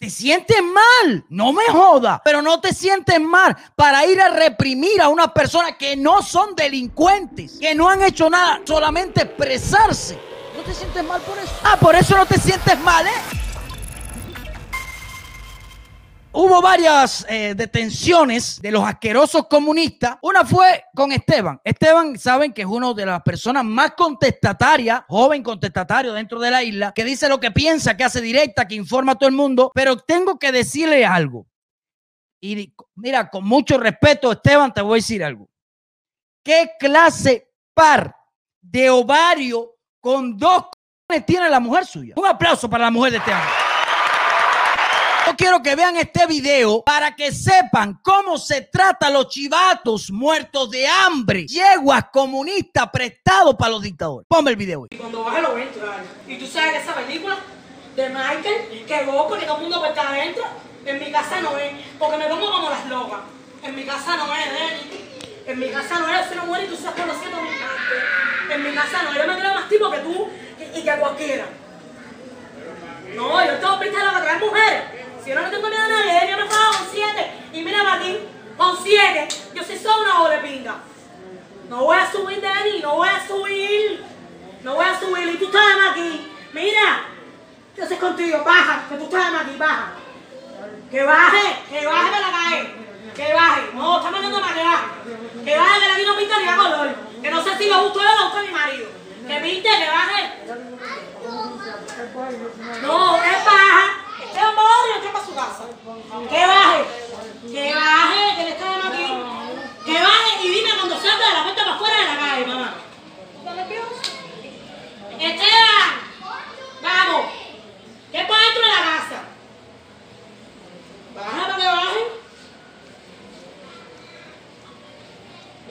Te sientes mal, no me joda, pero no te sientes mal para ir a reprimir a una persona que no son delincuentes, que no han hecho nada, solamente expresarse. ¿No te sientes mal por eso? Ah, por eso no te sientes mal, ¿eh? Hubo varias eh, detenciones de los asquerosos comunistas. Una fue con Esteban. Esteban, saben que es una de las personas más contestatarias, joven contestatario dentro de la isla, que dice lo que piensa, que hace directa, que informa a todo el mundo. Pero tengo que decirle algo. Y mira, con mucho respeto, Esteban, te voy a decir algo. ¿Qué clase par de ovario con dos tiene la mujer suya? Un aplauso para la mujer de Esteban. Yo quiero que vean este video para que sepan cómo se trata a los chivatos muertos de hambre, yeguas comunistas prestados para los dictadores. Ponme el video. Y cuando baje lo voy a. Y tú sabes que esa película de Michael, que gozo, que todo el mundo está adentro, en mi casa no es, porque me pongo como las locas. En mi casa no es, Denny. En mi casa no es, si no muere y tú por lo siento mi parte. En mi casa no, yo me creo más tipo que tú y, que cualquiera. No, yo tengo pinta de lo que mujeres. Si yo no le tengo miedo a nadie, yo me pago con siete. Y mira aquí, con siete, yo soy una bola de pinga. No voy a subir, Dani, no voy a subir. No voy a subir. Y tú estás aquí. Mira, yo sé contigo, baja, que tú estás aquí, baja. Que baje, que baje de la calle. Que baje. No, está mandando para que baje. Que baje, que aquí no pinta ni a color. Que no sé si lo gusto yo o lo gusta mi marido. Que pinte, que baje. No, es Es un barrio, que para su casa. Que baje. Que baje, que le está dando aquí. Que baje y dime cuando salga de la puerta para afuera de la calle, mamá. Esteban, vamos. Que es para dentro de la casa. Baja para que baje.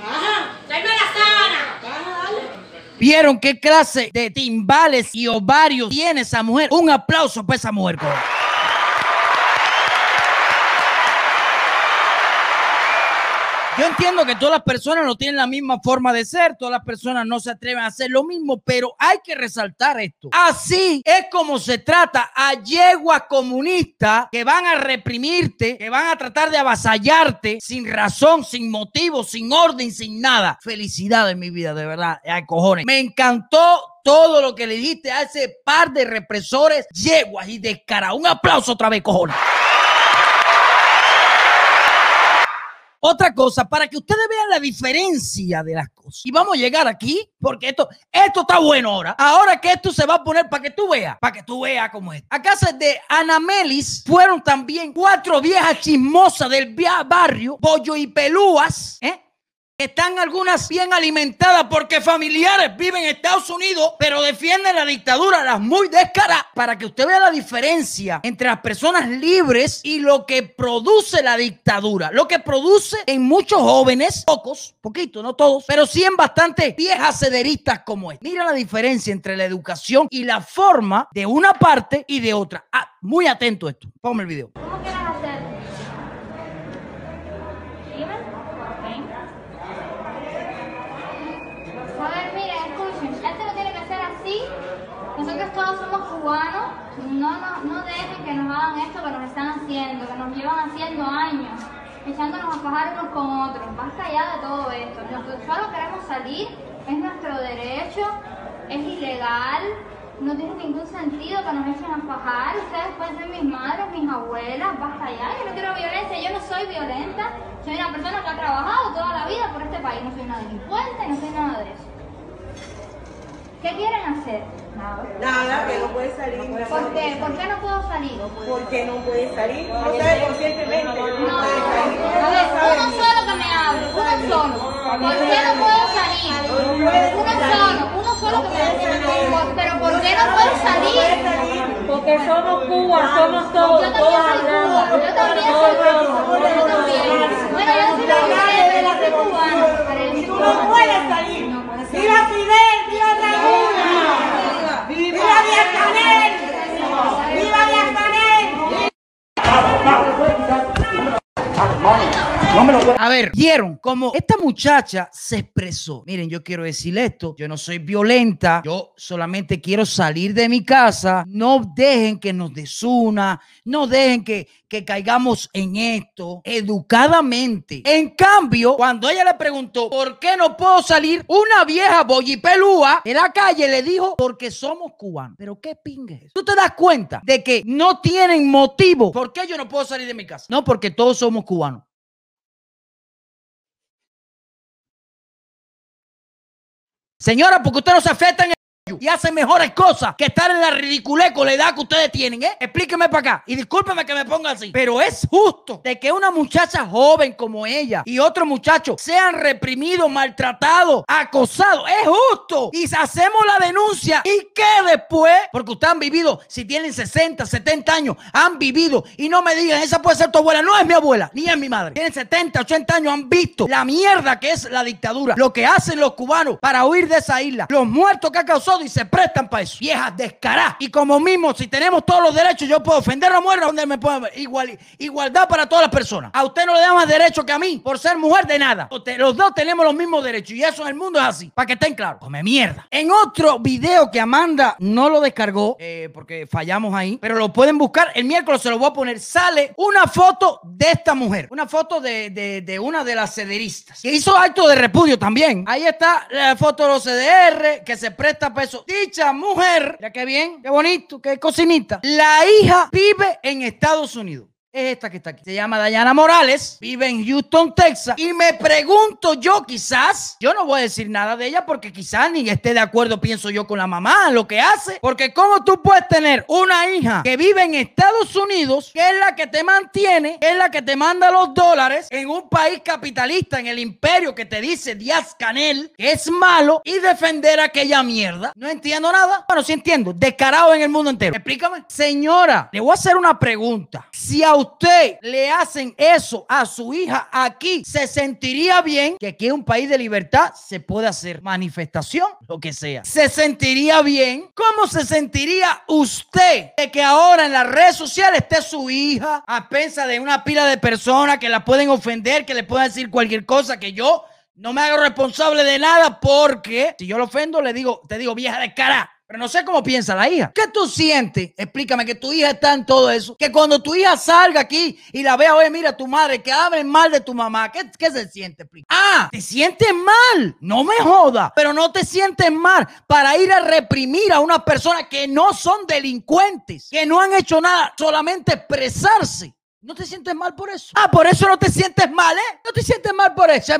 Baja. Tráeme la sábana. Baja, dale. ¿Vieron qué clase de timbales y ovarios tiene esa mujer? Un aplauso para esa mujer. coño. Yo entiendo que todas las personas no tienen la misma forma de ser, todas las personas no se atreven a hacer lo mismo, pero hay que resaltar esto. Así es como se trata a yeguas comunistas que van a reprimirte, que van a tratar de avasallarte sin razón, sin motivo, sin orden, sin nada. Felicidades, mi vida, de verdad. Ay, cojones. Me encantó todo lo que le dijiste a ese par de represores yeguas y descarados. Un aplauso otra vez, cojones. Otra cosa, para que ustedes vean la diferencia de las cosas. Y vamos a llegar aquí, porque esto, esto está bueno ahora. Ahora que esto se va a poner para que tú veas, para que tú veas cómo es. A casa de Anamelis fueron también cuatro viejas chismosas del barrio, Pollo y Pelúas, ¿eh? Están algunas bien alimentadas porque familiares viven en Estados Unidos, pero defienden la dictadura, las muy descaradas. Para que usted vea la diferencia entre las personas libres y lo que produce la dictadura. Lo que produce en muchos jóvenes, pocos, poquitos, no todos, pero sí en bastantes viejas cederistas como es. Mira la diferencia entre la educación y la forma de una parte y de otra. Ah, muy atento a esto. Ponme el video. ¿Cómo quieres hacer? Dime. Ok. A ver, mire, escuchen. Esto lo tiene que hacer así. Nosotros todos somos cubanos. No, no, no dejen que nos hagan esto que nos están haciendo, que nos llevan haciendo años, echándonos a fajar unos con otros. Basta ya de todo esto. Nosotros solo queremos salir, es nuestro derecho, es ilegal. No tiene ningún sentido que nos echen a fajar. Ustedes pueden ser mis madres, mis abuelas, basta ya. Yo no quiero violencia, yo no soy violenta. Soy una persona que ha trabajado toda la vida por este país. No soy una delincuente, no soy nada de eso. ¿Qué quieren hacer? Nada. Nada, que no puede salir. ¿Por qué? ¿Por qué no puedo salir? ¿Por qué no puede salir? No sabe conscientemente no No, puede salir. a ver, uno solo que me hable, uno solo. ¿Por qué no puedo salir? Uno solo, uno solo que me hable. Pero ¿por qué no puedo salir? Porque somos Cuba, somos todos, todos hablamos. cubana, yo también soy cubana, yo también. Bueno, yo soy cubana, yo soy cubana. Para el Tú no puedes salir. ¡Viva Fidel! ¡Viva Raúl! ¡Viva Díaz Canel! ¡Viva Díaz Canel! No me lo puedo. A ver, vieron como esta muchacha se expresó. Miren, yo quiero decir esto. Yo no soy violenta. Yo solamente quiero salir de mi casa. No dejen que nos desuna. No dejen que, que caigamos en esto educadamente. En cambio, cuando ella le preguntó por qué no puedo salir, una vieja bollipelúa en la calle le dijo porque somos cubanos. Pero qué pingue es eso? ¿Tú te das cuenta de que no tienen motivo? ¿Por qué yo no puedo salir de mi casa? No, porque todos somos cubanos. Señora, porque usted no se afecta en y hace mejores cosas que estar en la ridiculez con la edad que ustedes tienen, ¿eh? Explíqueme para acá. Y discúlpeme que me ponga así, pero es justo de que una muchacha joven como ella y otro muchacho sean reprimidos, maltratados, acosados. Es justo. Y hacemos la denuncia. Y que después, porque ustedes han vivido, si tienen 60, 70 años, han vivido. Y no me digan, esa puede ser tu abuela, no es mi abuela, ni es mi madre. Tienen 70, 80 años, han visto la mierda que es la dictadura, lo que hacen los cubanos para huir de esa isla, los muertos que ha causado y se prestan para eso. Viejas descaradas. Y como mismo, si tenemos todos los derechos, yo puedo ofender a la mujer donde me pueda. Igual, igualdad para todas las personas. A usted no le da más derecho que a mí por ser mujer de nada. Usted- los dos tenemos los mismos derechos. Y eso en el mundo es así. Para que estén claros. Come mierda. En otro video que Amanda no lo descargó, eh, porque fallamos ahí, pero lo pueden buscar. El miércoles se lo voy a poner. Sale una foto de esta mujer. Una foto de, de- una de las cederistas. Que hizo acto de repudio también. Ahí está la foto de los CDR que se presta para Dicha mujer, ya que bien, qué bonito, qué cocinita. La hija vive en Estados Unidos. Es esta que está aquí. Se llama Dayana Morales, vive en Houston, Texas. Y me pregunto yo, quizás, yo no voy a decir nada de ella porque quizás ni esté de acuerdo, pienso yo, con la mamá, lo que hace. Porque cómo tú puedes tener una hija que vive en Estados Unidos, que es la que te mantiene, que es la que te manda los dólares, en un país capitalista, en el imperio que te dice Díaz Canel, que es malo, y defender aquella mierda. No entiendo nada. Bueno, sí entiendo. Descarado en el mundo entero. Explícame. Señora, le voy a hacer una pregunta. Si a usted le hacen eso a su hija aquí, ¿se sentiría bien que aquí es un país de libertad se puede hacer manifestación, lo que sea? ¿Se sentiría bien? ¿Cómo se sentiría usted de que ahora en las redes sociales esté su hija a pensa de una pila de personas que la pueden ofender, que le pueden decir cualquier cosa que yo no me hago responsable de nada porque si yo lo ofendo le digo, te digo vieja de cara. Pero no sé cómo piensa la hija. ¿Qué tú sientes? Explícame que tu hija está en todo eso. Que cuando tu hija salga aquí y la vea, oye, mira tu madre, que hablen mal de tu mamá. ¿Qué, qué se siente? Explícame. Ah, te sientes mal. No me joda. Pero no te sientes mal para ir a reprimir a una persona que no son delincuentes, que no han hecho nada, solamente expresarse. ¿No te sientes mal por eso? Ah, por eso no te sientes mal, ¿eh? No te sientes mal por eso, ¿eh?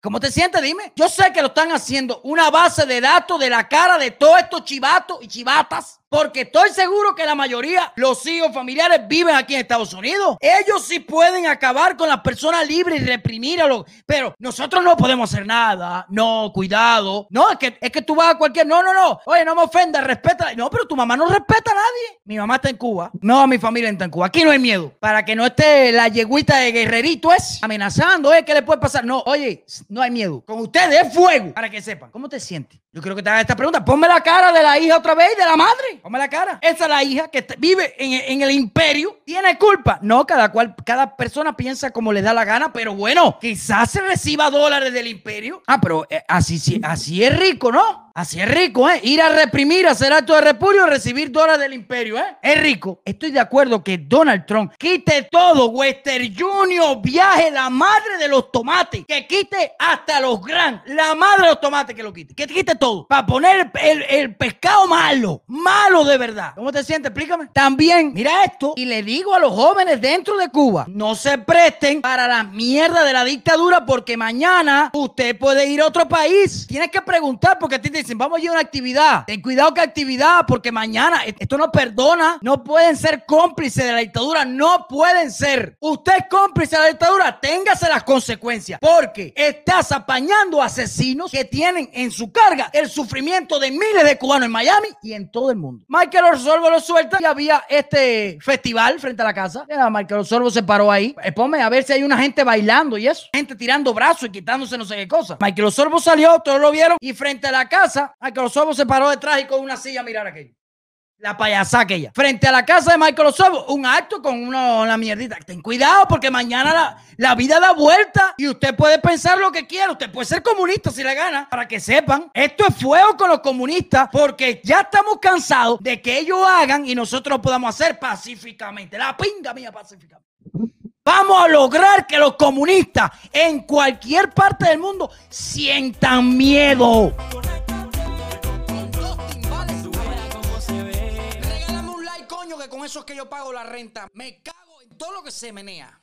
¿Cómo te sientes? Dime. Yo sé que lo están haciendo una base de datos de la cara de todos estos chivatos y chivatas. Porque estoy seguro que la mayoría, los hijos familiares, viven aquí en Estados Unidos. Ellos sí pueden acabar con las personas libres y reprimir a los. Pero nosotros no podemos hacer nada. No, cuidado. No, es que, es que tú vas a cualquier. No, no, no. Oye, no me ofendas, respeta. No, pero tu mamá no respeta a nadie. Mi mamá está en Cuba. No, mi familia está en Cuba. Aquí no hay miedo. Para que no esté la yeguita de guerrerito es amenazando. Oye, ¿qué le puede pasar? No, oye, no hay miedo. Con ustedes es fuego. Para que sepan. ¿Cómo te sientes? Yo creo que te haga esta pregunta. Ponme la cara de la hija otra vez y de la madre. Ponme la cara. Esa es la hija que vive en, en el imperio. ¿Tiene culpa? No, cada cual, cada persona piensa como le da la gana, pero bueno, quizás se reciba dólares del imperio. Ah, pero eh, así, sí- así es rico, ¿no? Así es rico, ¿eh? Ir a reprimir, hacer acto de repudio, recibir dólares del imperio, ¿eh? Es rico. Estoy de acuerdo que Donald Trump quite todo. Western Junior, viaje, la madre de los tomates. Que quite hasta los gran. La madre de los tomates que lo quite. Que quite todo. Para poner el, el pescado malo. Malo de verdad. ¿Cómo te sientes? Explícame. También, mira esto. Y le digo a los jóvenes dentro de Cuba, no se presten para la mierda de la dictadura porque mañana usted puede ir a otro país. Tienes que preguntar porque a ti te dicen, vamos a ir a una actividad. Ten cuidado que actividad porque mañana e- esto no perdona. No pueden ser cómplices de la dictadura. No pueden ser. Usted es cómplice de la dictadura. Téngase las consecuencias porque estás apañando asesinos que tienen en su carga el sufrimiento de miles de cubanos en Miami y en todo el mundo. Michael Orsolvo lo suelta y había este festival frente a la casa. Michael Orsolvo se paró ahí. Ponme a ver si hay una gente bailando y eso. Gente tirando brazos y quitándose no sé qué cosa. Michael Orsolvo salió, todos lo vieron y frente a la casa, Michael Orsolvo se paró detrás y con una silla a mirar aquello. La payasa aquella. Frente a la casa de Michael Osobo, un acto con una, una mierdita. Ten cuidado porque mañana la, la vida da vuelta y usted puede pensar lo que quiera. Usted puede ser comunista si le gana, para que sepan. Esto es fuego con los comunistas porque ya estamos cansados de que ellos hagan y nosotros lo podamos hacer pacíficamente. La pinga mía pacíficamente. Vamos a lograr que los comunistas en cualquier parte del mundo sientan miedo. Con que yo pago la renta. Me cago en todo lo que se menea.